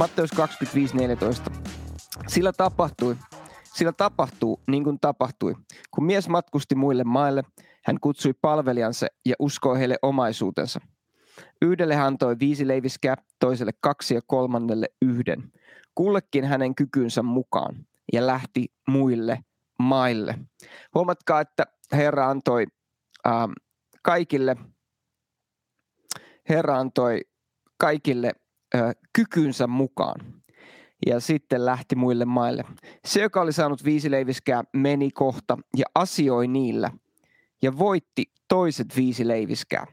Matteus 25.14. Sillä tapahtui, sillä tapahtuu niin kuin tapahtui. Kun mies matkusti muille maille, hän kutsui palvelijansa ja uskoi heille omaisuutensa. Yhdelle hän antoi viisi leiviskää, toiselle kaksi ja kolmannelle yhden. Kullekin hänen kykynsä mukaan ja lähti muille maille. Huomatkaa, että Herra antoi ähm, kaikille, Herra antoi kaikille kykynsä mukaan ja sitten lähti muille maille. Se, joka oli saanut viisi leiviskää, meni kohta ja asioi niillä ja voitti toiset viisi leiviskää.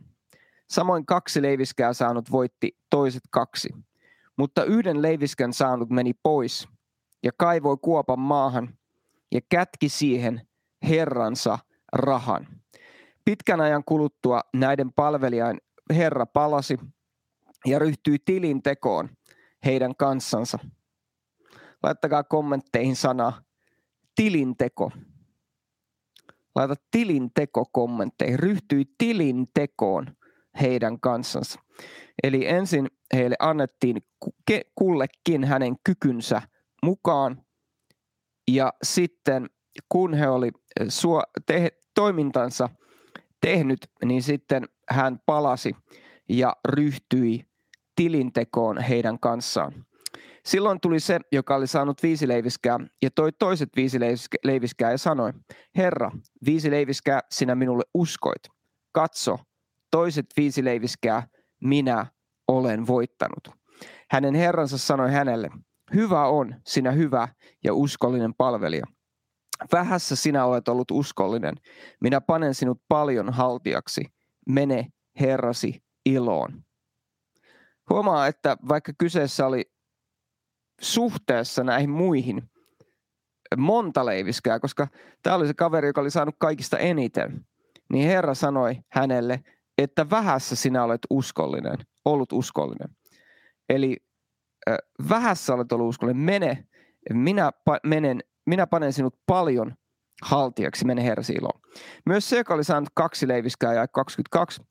Samoin kaksi leiviskää saanut voitti toiset kaksi. Mutta yhden leiviskän saanut meni pois ja kaivoi kuopan maahan ja kätki siihen herransa rahan. Pitkän ajan kuluttua näiden palvelijain herra palasi ja ryhtyi tilin tekoon heidän kanssansa. Laittakaa kommentteihin sana tilinteko. Laita tilinteko kommentteihin. Ryhtyi tilintekoon heidän kanssansa. Eli ensin heille annettiin kullekin hänen kykynsä mukaan. Ja sitten kun he oli eh, suo, te, toimintansa tehnyt, niin sitten hän palasi ja ryhtyi tilintekoon heidän kanssaan. Silloin tuli se, joka oli saanut viisi leiviskää ja toi toiset viisi leiviskää ja sanoi, Herra, viisi leiviskää sinä minulle uskoit. Katso, toiset viisi leiviskää minä olen voittanut. Hänen herransa sanoi hänelle, hyvä on sinä hyvä ja uskollinen palvelija. Vähässä sinä olet ollut uskollinen. Minä panen sinut paljon haltiaksi. Mene herrasi iloon. Huomaa, että vaikka kyseessä oli suhteessa näihin muihin monta leiviskää, koska tämä oli se kaveri, joka oli saanut kaikista eniten, niin Herra sanoi hänelle, että vähässä sinä olet uskollinen, ollut uskollinen. Eli vähässä olet ollut uskollinen, mene, minä, menen, minä panen sinut paljon haltijaksi, mene Herra. Myös se, joka oli saanut kaksi leiviskää ja 22,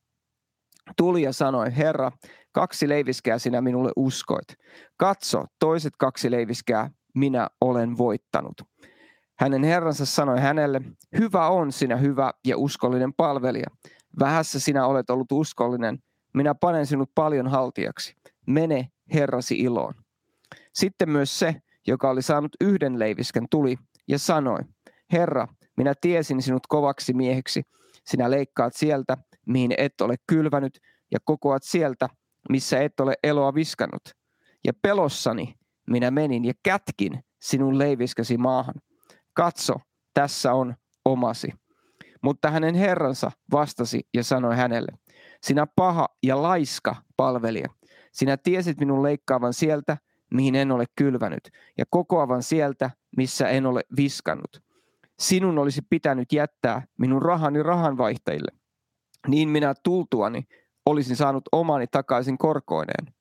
tuli ja sanoi, Herra, kaksi leiviskää sinä minulle uskoit. Katso, toiset kaksi leiviskää minä olen voittanut. Hänen herransa sanoi hänelle, hyvä on sinä hyvä ja uskollinen palvelija. Vähässä sinä olet ollut uskollinen, minä panen sinut paljon haltijaksi. Mene herrasi iloon. Sitten myös se, joka oli saanut yhden leivisken, tuli ja sanoi, Herra, minä tiesin sinut kovaksi mieheksi. Sinä leikkaat sieltä, mihin et ole kylvänyt, ja kokoat sieltä, missä et ole eloa viskannut. Ja pelossani minä menin ja kätkin sinun leiviskäsi maahan. Katso, tässä on omasi. Mutta hänen herransa vastasi ja sanoi hänelle, sinä paha ja laiska palvelija, sinä tiesit minun leikkaavan sieltä, mihin en ole kylvänyt, ja kokoavan sieltä, missä en ole viskannut. Sinun olisi pitänyt jättää minun rahani rahanvaihtajille. Niin minä tultuani olisin saanut omani takaisin korkoineen.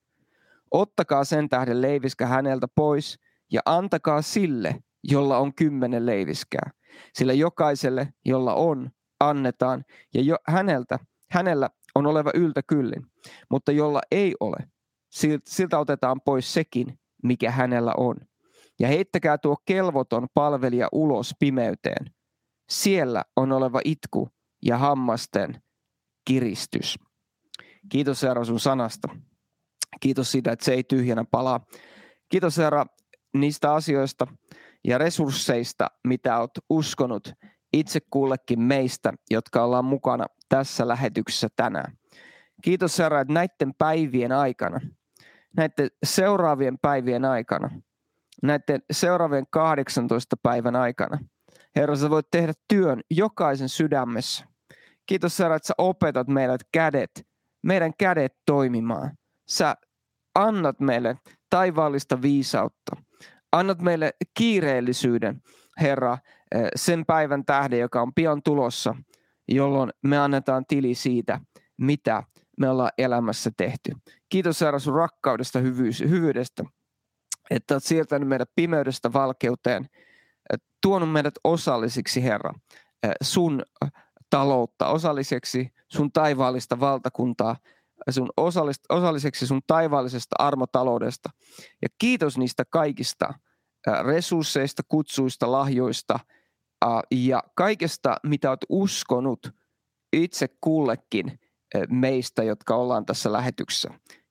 Ottakaa sen tähden leiviskä häneltä pois ja antakaa sille, jolla on kymmenen leiviskää. Sillä jokaiselle, jolla on, annetaan ja jo, häneltä, hänellä on oleva yltä kyllin. Mutta jolla ei ole, siltä otetaan pois sekin, mikä hänellä on. Ja heittäkää tuo kelvoton palvelija ulos pimeyteen. Siellä on oleva itku ja hammasten kiristys. Kiitos Herra sun sanasta. Kiitos siitä, että se ei tyhjänä palaa. Kiitos Herra niistä asioista ja resursseista, mitä olet uskonut itse kullekin meistä, jotka ollaan mukana tässä lähetyksessä tänään. Kiitos Herra, että näiden päivien aikana, näiden seuraavien päivien aikana, näiden seuraavien 18 päivän aikana, Herra, sä voit tehdä työn jokaisen sydämessä. Kiitos Herra, että sä opetat meidät kädet meidän kädet toimimaan. Sä annat meille taivaallista viisautta. Annat meille kiireellisyyden, Herra, eh, sen päivän tähden, joka on pian tulossa, jolloin me annetaan tili siitä, mitä me ollaan elämässä tehty. Kiitos Herra sun rakkaudesta, hyvyydestä, että olet siirtänyt meidät pimeydestä valkeuteen, eh, tuonut meidät osallisiksi, Herra, eh, sun taloutta, osalliseksi sun taivaallista valtakuntaa, sun osalliseksi sun taivaallisesta armotaloudesta. Ja kiitos niistä kaikista resursseista, kutsuista, lahjoista ja kaikesta, mitä olet uskonut itse kullekin meistä, jotka ollaan tässä lähetyksessä.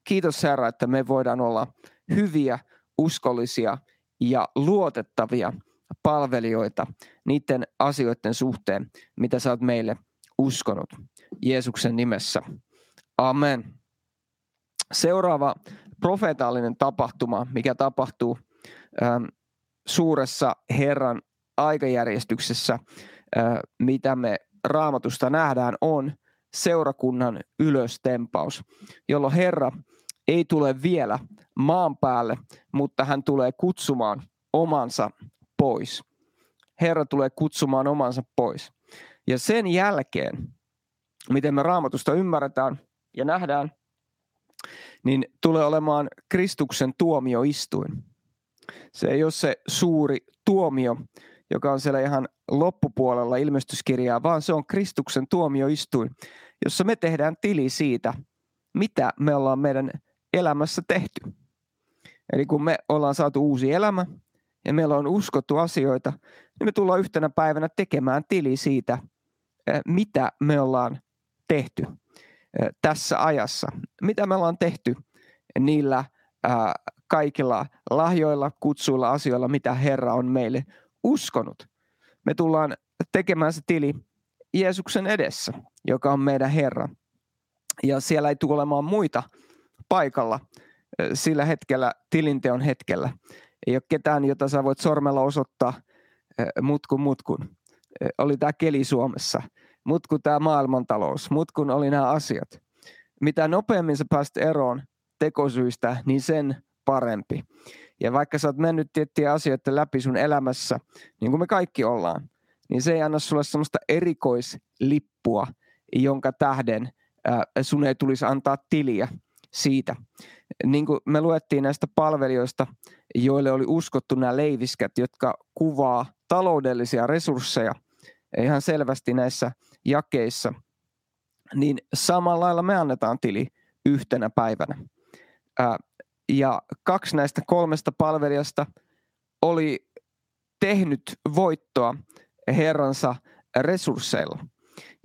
Kiitos Herra, että me voidaan olla hyviä, uskollisia ja luotettavia palvelijoita niiden asioiden suhteen, mitä sä oot meille uskonut. Jeesuksen nimessä. Amen. Seuraava profeetallinen tapahtuma, mikä tapahtuu ähm, suuressa Herran aikajärjestyksessä, äh, mitä me raamatusta nähdään, on seurakunnan ylöstempaus, jolloin Herra ei tule vielä maan päälle, mutta hän tulee kutsumaan omansa pois. Herra tulee kutsumaan omansa pois. Ja sen jälkeen, miten me raamatusta ymmärretään ja nähdään, niin tulee olemaan Kristuksen tuomioistuin. Se ei ole se suuri tuomio, joka on siellä ihan loppupuolella ilmestyskirjaa, vaan se on Kristuksen tuomioistuin, jossa me tehdään tili siitä, mitä me ollaan meidän elämässä tehty. Eli kun me ollaan saatu uusi elämä ja meillä on uskottu asioita, niin me tullaan yhtenä päivänä tekemään tili siitä, eh, mitä me ollaan tehty eh, tässä ajassa. Mitä me ollaan tehty niillä kaikilla lahjoilla, kutsuilla, asioilla, mitä Herra on meille uskonut. Me tullaan tekemään se tili Jeesuksen edessä, joka on meidän Herra. Ja siellä ei tule olemaan muita paikalla sillä hetkellä, tilinteon hetkellä. Ei ole ketään, jota sä voit sormella osoittaa mutkun mutkun. Oli tämä keli Suomessa, mutkun tämä maailmantalous, mutkun oli nämä asiat. Mitä nopeammin sä pääst eroon tekosyistä, niin sen parempi. Ja vaikka sä oot mennyt tiettyjä asioita läpi sun elämässä, niin kuin me kaikki ollaan, niin se ei anna sulle semmoista erikoislippua, jonka tähden sun ei tulisi antaa tiliä siitä. Niin kuin me luettiin näistä palvelijoista, joille oli uskottu nämä leiviskät, jotka kuvaa taloudellisia resursseja ihan selvästi näissä jakeissa, niin samalla lailla me annetaan tili yhtenä päivänä. Ja kaksi näistä kolmesta palvelijasta oli tehnyt voittoa Herransa resursseilla.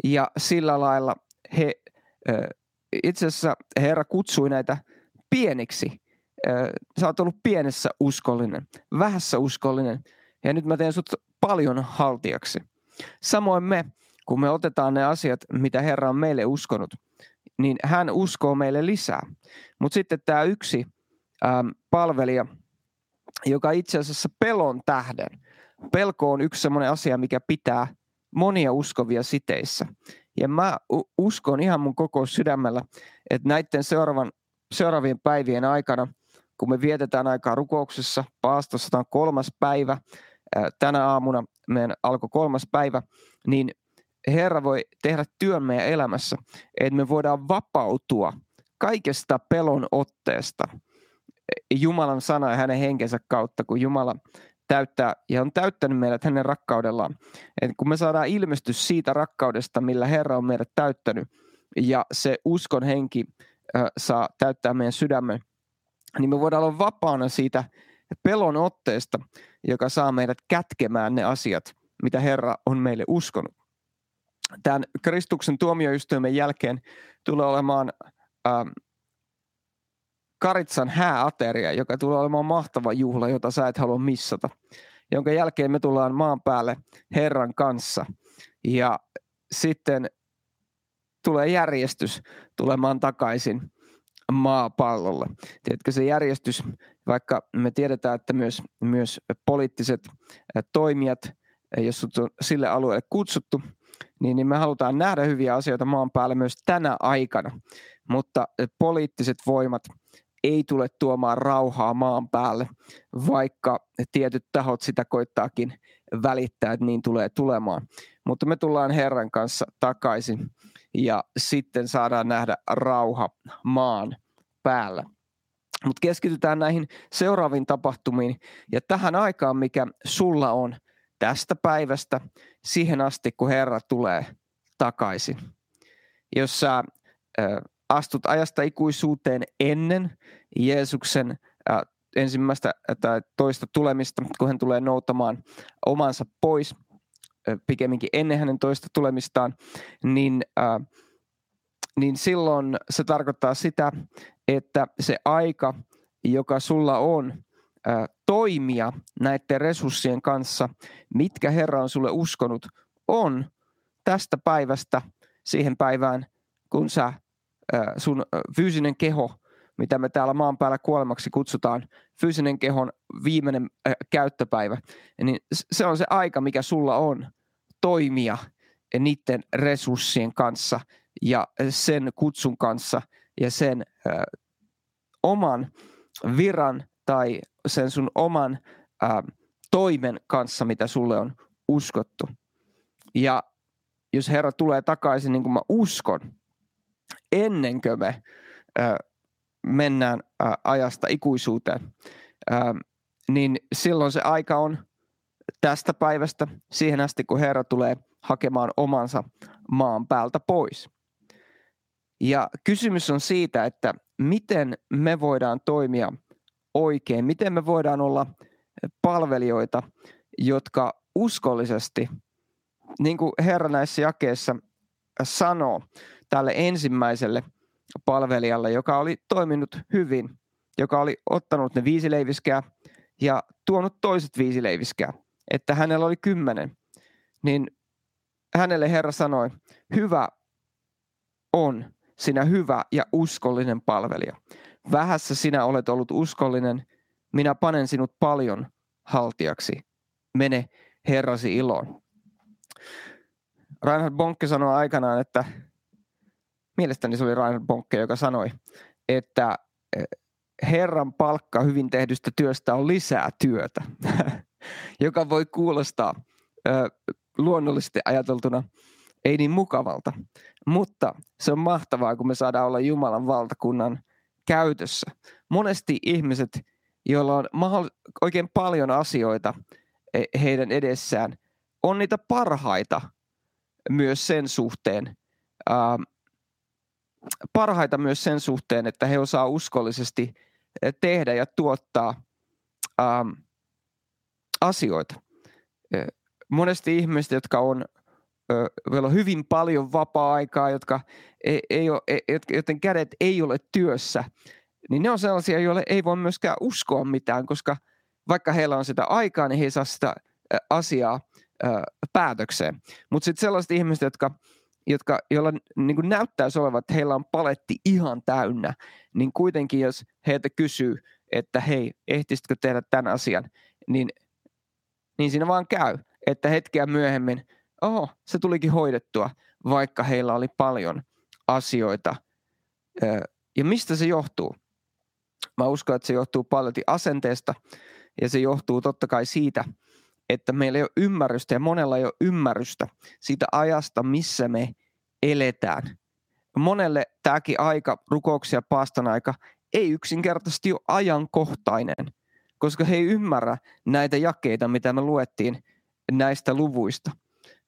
Ja sillä lailla he, itse asiassa Herra kutsui näitä pieniksi. Sä oot ollut pienessä uskollinen, vähässä uskollinen, ja nyt mä teen sut paljon haltiaksi. Samoin me, kun me otetaan ne asiat, mitä Herra on meille uskonut, niin hän uskoo meille lisää. Mutta sitten tämä yksi ähm, palvelija, joka itse asiassa pelon tähden. Pelko on yksi sellainen asia, mikä pitää monia uskovia siteissä. Ja mä uskon ihan mun koko sydämellä, että näiden seuraavan, seuraavien päivien aikana, kun me vietetään aikaa rukouksessa, paastossa, tämä on kolmas päivä, tänä aamuna meidän alkoi kolmas päivä, niin Herra voi tehdä työn meidän elämässä, että me voidaan vapautua kaikesta pelon otteesta – Jumalan sana ja hänen henkensä kautta, kun Jumala täyttää ja on täyttänyt meidät hänen rakkaudellaan. Et kun me saadaan ilmestys siitä rakkaudesta, millä Herra on meidät täyttänyt, ja se uskon henki äh, saa täyttää meidän sydämen, niin me voidaan olla vapaana siitä pelon otteesta, joka saa meidät kätkemään ne asiat, mitä Herra on meille uskonut. Tämän Kristuksen tuomioistuimen jälkeen tulee olemaan ähm, Karitsan hääateria, joka tulee olemaan mahtava juhla, jota sä et halua missata. Jonka jälkeen me tullaan maan päälle Herran kanssa. Ja sitten tulee järjestys tulemaan takaisin maapallolle. Tiedätkö se järjestys, vaikka me tiedetään, että myös, myös poliittiset toimijat, jos on sille alueelle kutsuttu, niin, niin me halutaan nähdä hyviä asioita maan päällä myös tänä aikana. Mutta poliittiset voimat ei tule tuomaan rauhaa maan päälle, vaikka tietyt tahot sitä koittaakin välittää, että niin tulee tulemaan. Mutta me tullaan Herran kanssa takaisin ja sitten saadaan nähdä rauha maan päällä. Mutta keskitytään näihin seuraaviin tapahtumiin ja tähän aikaan, mikä sulla on tästä päivästä siihen asti, kun Herra tulee takaisin. Jos sä astut ajasta ikuisuuteen ennen Jeesuksen äh, ensimmäistä tai toista tulemista, kun hän tulee noutamaan omansa pois, pikemminkin ennen hänen toista tulemistaan, niin, äh, niin silloin se tarkoittaa sitä, että se aika, joka sulla on äh, toimia näiden resurssien kanssa, mitkä Herra on sulle uskonut, on tästä päivästä siihen päivään, kun sä, äh, sun fyysinen keho – mitä me täällä maan päällä kuolemaksi kutsutaan, fyysinen kehon viimeinen käyttöpäivä, niin se on se aika, mikä sulla on toimia niiden resurssien kanssa ja sen kutsun kanssa ja sen äh, oman viran tai sen sun oman äh, toimen kanssa, mitä sulle on uskottu. Ja jos Herra tulee takaisin, niin kuin mä uskon, ennen kuin me mennään ää, ajasta ikuisuuteen, niin silloin se aika on tästä päivästä siihen asti, kun Herra tulee hakemaan omansa maan päältä pois. Ja kysymys on siitä, että miten me voidaan toimia oikein, miten me voidaan olla palvelijoita, jotka uskollisesti, niin kuin Herra näissä jakeissa sanoo tälle ensimmäiselle – palvelijalle, joka oli toiminut hyvin, joka oli ottanut ne viisi leiviskää ja tuonut toiset viisi leiviskää, että hänellä oli kymmenen. Niin hänelle Herra sanoi, hyvä on sinä hyvä ja uskollinen palvelija. Vähässä sinä olet ollut uskollinen, minä panen sinut paljon haltiaksi. Mene Herrasi iloon. Reinhard Bonke sanoi aikanaan, että mielestäni se oli Reinhard Bonke, joka sanoi, että eh, Herran palkka hyvin tehdystä työstä on lisää työtä, joka voi kuulostaa luonnollisesti ajateltuna ei niin mukavalta, mutta se on mahtavaa, kun me saadaan olla Jumalan valtakunnan käytössä. Monesti ihmiset, joilla on oikein paljon asioita e, heidän edessään, on niitä parhaita myös sen suhteen, parhaita myös sen suhteen, että he osaa uskollisesti eh, tehdä ja tuottaa ähm, asioita. Eh, monesti ihmiset, jotka on vielä on hyvin paljon vapaa-aikaa, jotka ei, ei ole, e, joten kädet ei ole työssä, niin ne on sellaisia, joille ei voi myöskään uskoa mitään, koska vaikka heillä on sitä aikaa, niin he ei saa sitä asiaa päätökseen. Mutta sitten sellaiset ihmiset, jotka jotka, joilla niin näyttäisi olevan, että heillä on paletti ihan täynnä, niin kuitenkin jos heiltä kysyy, että hei, ehtisitkö tehdä tämän asian, niin, niin siinä vaan käy, että hetkeä myöhemmin, oho, se tulikin hoidettua, vaikka heillä oli paljon asioita. Ja mistä se johtuu? Mä uskon, että se johtuu paljon asenteesta ja se johtuu totta kai siitä, että meillä ei ole ymmärrystä ja monella ei ole ymmärrystä siitä ajasta, missä me eletään. Monelle tämäkin aika, rukouksia paaston aika, ei yksinkertaisesti ole ajankohtainen, koska he ei ymmärrä näitä jakeita, mitä me luettiin näistä luvuista.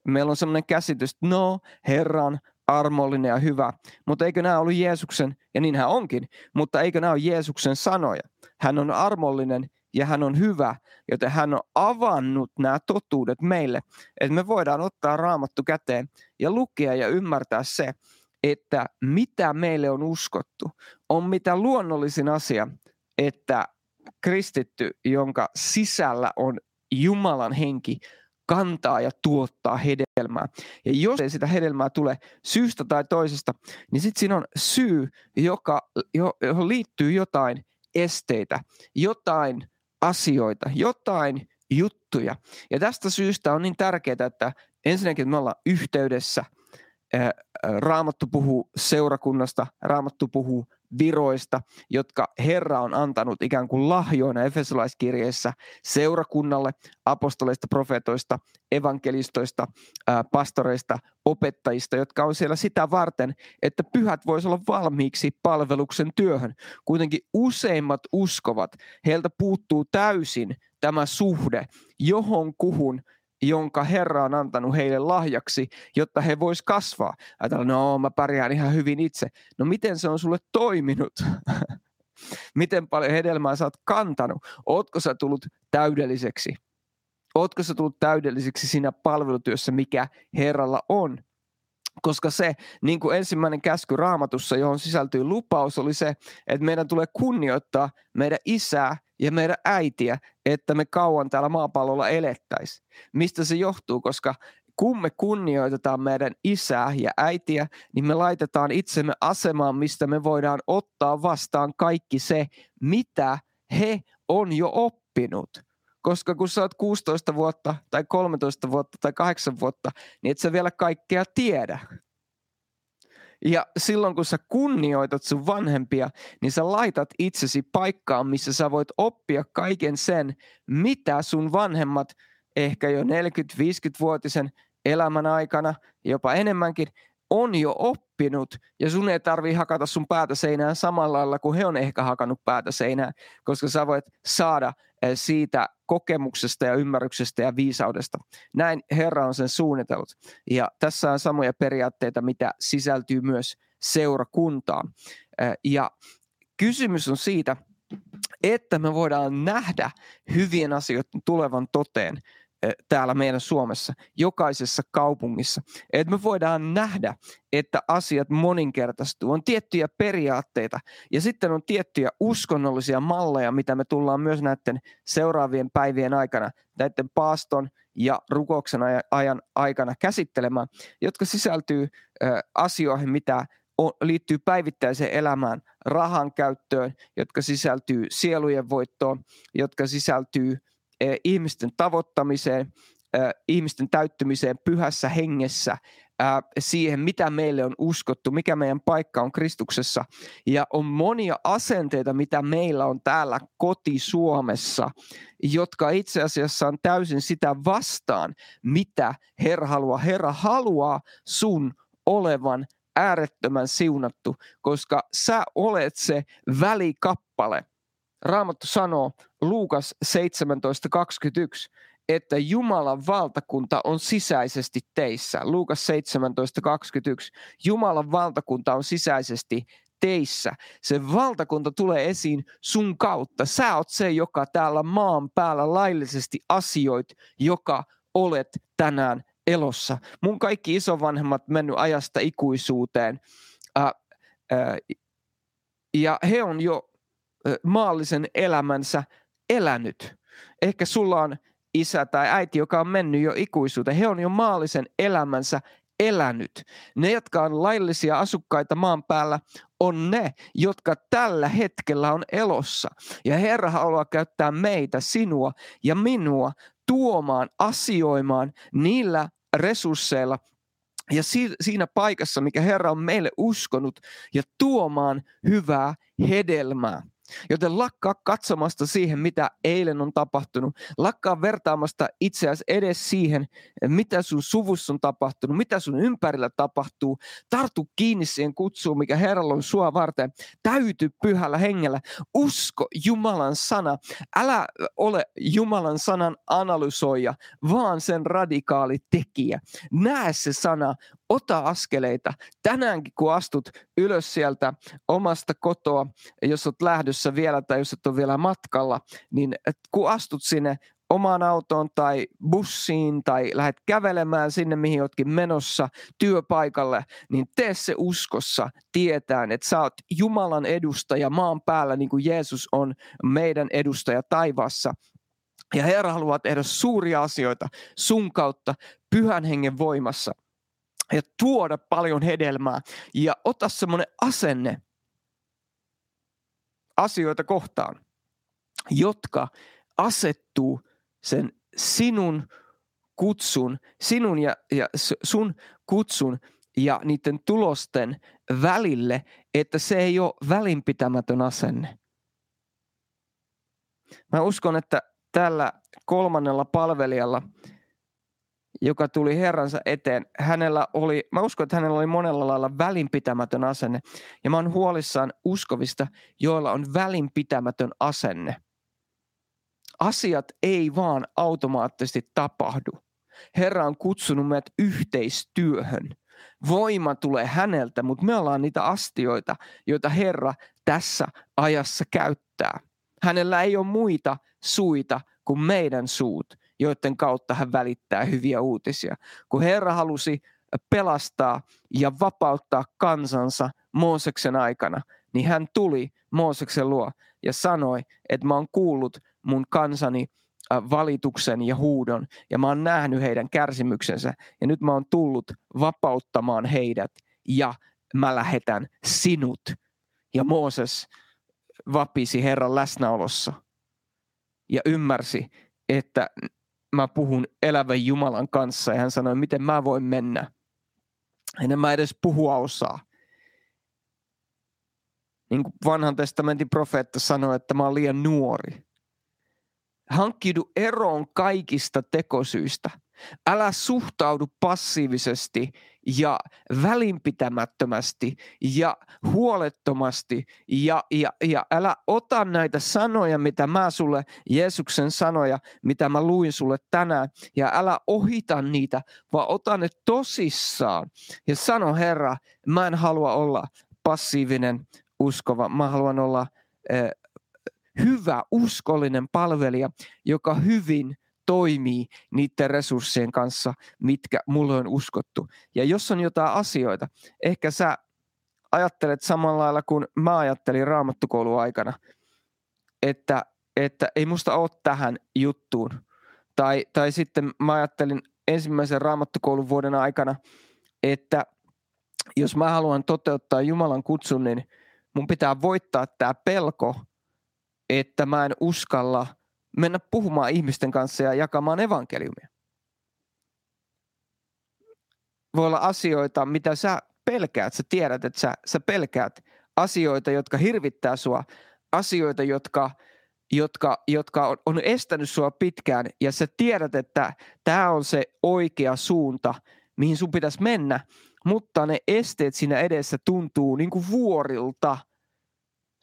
Meillä on sellainen käsitys, että no, Herra on armollinen ja hyvä, mutta eikö nämä ollut Jeesuksen, ja niin hän onkin, mutta eikö nämä ole Jeesuksen sanoja? Hän on armollinen ja hän on hyvä, joten hän on avannut nämä totuudet meille, että me voidaan ottaa raamattu käteen ja lukea ja ymmärtää se, että mitä meille on uskottu, on mitä luonnollisin asia, että kristitty, jonka sisällä on Jumalan henki, kantaa ja tuottaa hedelmää. Ja jos ei sitä hedelmää tule syystä tai toisesta, niin sitten siinä on syy, joka, johon liittyy jotain esteitä, jotain asioita, jotain juttuja. Ja tästä syystä on niin tärkeää, että ensinnäkin me ollaan yhteydessä. Raamattu puhuu seurakunnasta, Raamattu puhuu viroista, jotka Herra on antanut ikään kuin lahjoina Efesolaiskirjeessä seurakunnalle, apostoleista, profeetoista, evankelistoista, pastoreista, opettajista, jotka on siellä sitä varten, että pyhät voisi olla valmiiksi palveluksen työhön. Kuitenkin useimmat uskovat, heiltä puuttuu täysin tämä suhde johon kuhun jonka Herra on antanut heille lahjaksi, jotta he vois kasvaa. Ajatellaan, no mä pärjään ihan hyvin itse. No miten se on sulle toiminut? miten paljon hedelmää sä oot kantanut? Ootko sä tullut täydelliseksi? Ootko sä tullut täydelliseksi siinä palvelutyössä, mikä Herralla on? Koska se, niin kuin ensimmäinen käsky raamatussa, johon sisältyy lupaus, oli se, että meidän tulee kunnioittaa meidän isää ja meidän äitiä, että me kauan täällä maapallolla elettäisiin. Mistä se johtuu? Koska kun me kunnioitetaan meidän isää ja äitiä, niin me laitetaan itsemme asemaan, mistä me voidaan ottaa vastaan kaikki se, mitä he on jo oppinut. Koska kun sä oot 16 vuotta tai 13 vuotta tai 8 vuotta, niin et sä vielä kaikkea tiedä. Ja silloin kun sä kunnioitat sun vanhempia, niin sä laitat itsesi paikkaan, missä sä voit oppia kaiken sen, mitä sun vanhemmat ehkä jo 40-50-vuotisen elämän aikana, jopa enemmänkin, on jo oppinut. Ja sun ei tarvii hakata sun päätä seinään samalla lailla kuin he on ehkä hakannut päätä seinään, koska sä voit saada siitä kokemuksesta ja ymmärryksestä ja viisaudesta. Näin Herra on sen suunnitellut. Ja tässä on samoja periaatteita, mitä sisältyy myös seurakuntaan. Eh, ja kysymys on siitä, että me voidaan nähdä hyvien asioiden tulevan toteen täällä meidän Suomessa, jokaisessa kaupungissa. Että me voidaan nähdä, että asiat moninkertaistuu. On tiettyjä periaatteita ja sitten on tiettyjä uskonnollisia malleja, mitä me tullaan myös näiden seuraavien päivien aikana, näiden paaston ja rukouksen ajan aikana käsittelemään, jotka sisältyy asioihin, mitä liittyy päivittäiseen elämään, rahan käyttöön, jotka sisältyy sielujen voittoon, jotka sisältyy ihmisten tavoittamiseen, ihmisten täyttymiseen pyhässä hengessä, siihen, mitä meille on uskottu, mikä meidän paikka on Kristuksessa. Ja on monia asenteita, mitä meillä on täällä koti Suomessa, jotka itse asiassa on täysin sitä vastaan, mitä Herra haluaa. Herra haluaa sun olevan äärettömän siunattu, koska sä olet se välikappale. Raamattu sanoo Luukas 17.21, että Jumalan valtakunta on sisäisesti teissä. Luukas 17.21. Jumalan valtakunta on sisäisesti teissä. Se valtakunta tulee esiin sun kautta. Sä oot se, joka täällä maan päällä laillisesti asioit, joka olet tänään elossa. Mun kaikki isovanhemmat mennyt ajasta ikuisuuteen. Äh, äh, ja he on jo maallisen elämänsä elänyt. Ehkä sulla on isä tai äiti, joka on mennyt jo ikuisuuteen. He on jo maallisen elämänsä elänyt. Ne, jotka on laillisia asukkaita maan päällä, on ne, jotka tällä hetkellä on elossa. Ja Herra haluaa käyttää meitä, sinua ja minua tuomaan, asioimaan niillä resursseilla, ja siinä paikassa, mikä Herra on meille uskonut, ja tuomaan hyvää hedelmää. Joten lakkaa katsomasta siihen, mitä eilen on tapahtunut. Lakkaa vertaamasta itseäsi edes siihen, mitä sun suvussa on tapahtunut, mitä sun ympärillä tapahtuu. Tartu kiinni siihen kutsuun, mikä Herralla on sua varten. Täyty pyhällä hengellä. Usko Jumalan sana. Älä ole Jumalan sanan analysoija, vaan sen radikaali tekijä. Näe se sana, ota askeleita. Tänäänkin kun astut ylös sieltä omasta kotoa, jos olet lähdössä vielä tai jos et ole vielä matkalla, niin kun astut sinne omaan autoon tai bussiin tai lähdet kävelemään sinne, mihin oletkin menossa työpaikalle, niin tee se uskossa tietään, että sä oot Jumalan edustaja maan päällä, niin kuin Jeesus on meidän edustaja taivaassa. Ja Herra haluaa tehdä suuria asioita sun kautta pyhän hengen voimassa ja tuoda paljon hedelmää. Ja ota semmoinen asenne asioita kohtaan, jotka asettuu sen sinun kutsun, sinun ja, ja sun kutsun ja niiden tulosten välille, että se ei ole välinpitämätön asenne. Mä uskon, että tällä kolmannella palvelijalla – joka tuli Herransa eteen, hänellä oli, mä uskon, että hänellä oli monella lailla välinpitämätön asenne. Ja mä oon huolissaan uskovista, joilla on välinpitämätön asenne. Asiat ei vaan automaattisesti tapahdu. Herra on kutsunut meidät yhteistyöhön. Voima tulee häneltä, mutta me ollaan niitä astioita, joita Herra tässä ajassa käyttää. Hänellä ei ole muita suita kuin meidän suut, joiden kautta hän välittää hyviä uutisia. Kun Herra halusi pelastaa ja vapauttaa kansansa Mooseksen aikana, niin hän tuli Mooseksen luo ja sanoi, että mä oon kuullut mun kansani valituksen ja huudon ja mä oon nähnyt heidän kärsimyksensä ja nyt mä oon tullut vapauttamaan heidät ja mä lähetän sinut. Ja Mooses vapisi Herran läsnäolossa ja ymmärsi, että mä puhun elävän Jumalan kanssa ja hän sanoi, miten mä voin mennä. En mä edes puhua osaa. Niin kuin vanhan testamentin profeetta sanoi, että mä oon liian nuori. Hankkiudu eroon kaikista tekosyistä. Älä suhtaudu passiivisesti ja välinpitämättömästi ja huolettomasti. Ja, ja, ja älä ota näitä sanoja, mitä mä sulle, Jeesuksen sanoja, mitä mä luin sulle tänään ja älä ohita niitä, vaan ota ne tosissaan. Ja sano Herra, mä en halua olla passiivinen uskova, mä haluan olla eh, hyvä, uskollinen palvelija, joka hyvin toimii niiden resurssien kanssa, mitkä mulle on uskottu. Ja jos on jotain asioita, ehkä sä ajattelet samalla lailla kuin mä ajattelin raamattukoulun aikana, että, että ei musta ole tähän juttuun. Tai, tai sitten mä ajattelin ensimmäisen raamattukoulun vuoden aikana, että jos mä haluan toteuttaa Jumalan kutsun, niin mun pitää voittaa tämä pelko, että mä en uskalla – mennä puhumaan ihmisten kanssa ja jakamaan evankeliumia. Voi olla asioita, mitä sä pelkäät, sä tiedät, että sä, sä pelkäät asioita, jotka hirvittää sua, asioita, jotka, jotka, jotka on, on estänyt sua pitkään. Ja sä tiedät, että tämä on se oikea suunta, mihin sun pitäisi mennä, mutta ne esteet siinä edessä tuntuu niin kuin vuorilta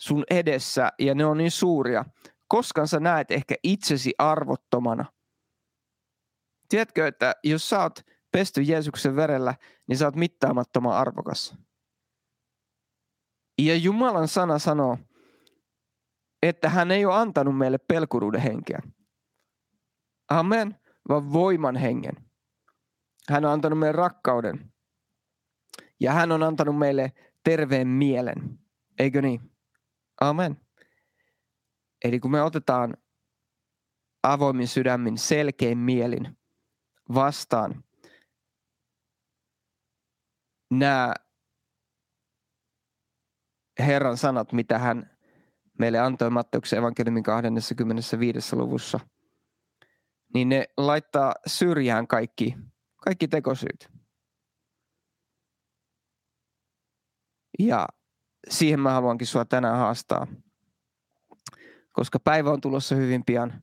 sun edessä. Ja ne on niin suuria koska sä näet ehkä itsesi arvottomana. Tiedätkö, että jos sä oot pesty Jeesuksen verellä, niin sä oot mittaamattoman arvokas. Ja Jumalan sana sanoo, että hän ei ole antanut meille pelkuruuden henkeä. Amen, vaan voiman hengen. Hän on antanut meille rakkauden. Ja hän on antanut meille terveen mielen. Eikö niin? Amen. Eli kun me otetaan avoimin sydämin, selkein mielin vastaan nämä Herran sanat, mitä hän meille antoi Matteuksen evankeliumin 25. luvussa, niin ne laittaa syrjään kaikki, kaikki tekosyyt. Ja siihen mä haluankin sua tänään haastaa koska päivä on tulossa hyvin pian,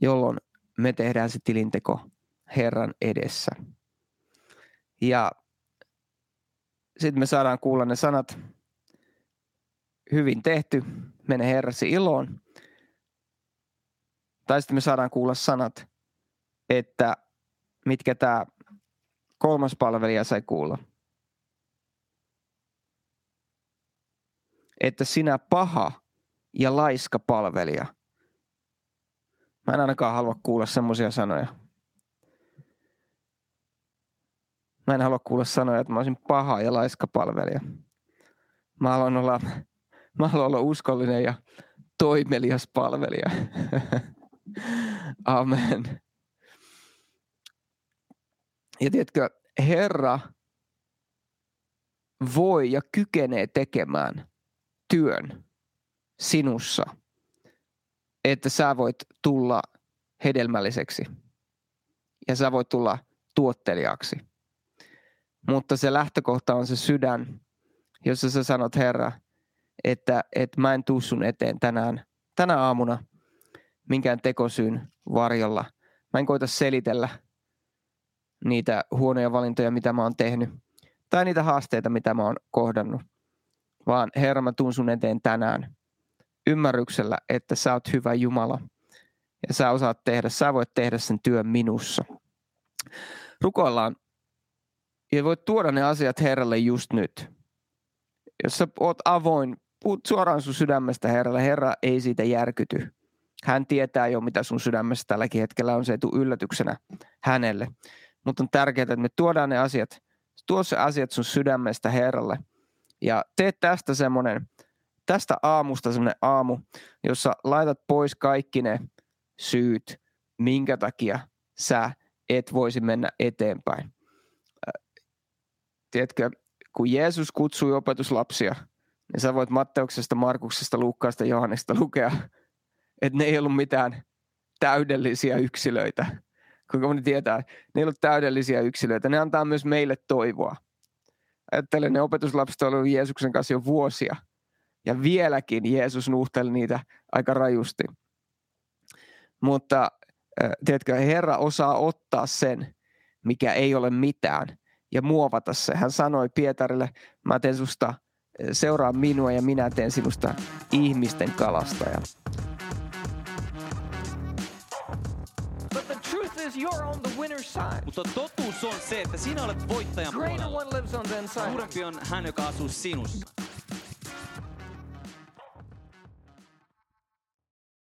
jolloin me tehdään se tilinteko Herran edessä. Ja sitten me saadaan kuulla ne sanat, hyvin tehty, mene Herrasi iloon. Tai sitten me saadaan kuulla sanat, että mitkä tämä kolmas palvelija sai kuulla. Että sinä paha ja laiska palvelija. Mä en ainakaan halua kuulla semmoisia sanoja. Mä en halua kuulla sanoja, että mä olisin paha ja laiska palvelija. Mä haluan olla, mä haluan olla uskollinen ja toimelias palvelija. Amen. Ja tiedätkö, Herra voi ja kykenee tekemään työn sinussa, että sä voit tulla hedelmälliseksi ja sä voit tulla tuottelijaksi. Mutta se lähtökohta on se sydän, jossa sä sanot Herra, että, että mä en tuu sun eteen tänään, tänä aamuna minkään tekosyyn varjolla. Mä en koita selitellä niitä huonoja valintoja, mitä mä oon tehnyt, tai niitä haasteita, mitä mä oon kohdannut, vaan Herra, mä tuun sun eteen tänään ymmärryksellä, että sä oot hyvä Jumala ja sä osaat tehdä, sä voit tehdä sen työn minussa. Rukoillaan ja voit tuoda ne asiat Herralle just nyt. Jos sä oot avoin, puhut suoraan sun sydämestä Herralle, Herra ei siitä järkyty. Hän tietää jo, mitä sun sydämessä tälläkin hetkellä on, se ei tule yllätyksenä hänelle. Mutta on tärkeää, että me tuodaan ne asiat, tuo se asiat sun sydämestä Herralle. Ja tee tästä semmoinen, tästä aamusta semmoinen aamu, jossa laitat pois kaikki ne syyt, minkä takia sä et voisi mennä eteenpäin. Tiedätkö, kun Jeesus kutsui opetuslapsia, niin sä voit Matteuksesta, Markuksesta, Luukkaasta, Johannesta lukea, että ne ei ollut mitään täydellisiä yksilöitä. Kuinka moni tietää, ne ei ollut täydellisiä yksilöitä. Ne antaa myös meille toivoa. Ajattelen, ne opetuslapset ovat olleet Jeesuksen kanssa jo vuosia. Ja vieläkin Jeesus nuhteli niitä aika rajusti. Mutta tiedätkö, Herra osaa ottaa sen, mikä ei ole mitään, ja muovata se. Hän sanoi Pietarille, mä teen susta, seuraa minua ja minä teen sinusta ihmisten kalastaja. Mutta totuus on se, että sinä olet voittajan puolella. Suurempi on hän, joka asuu sinussa.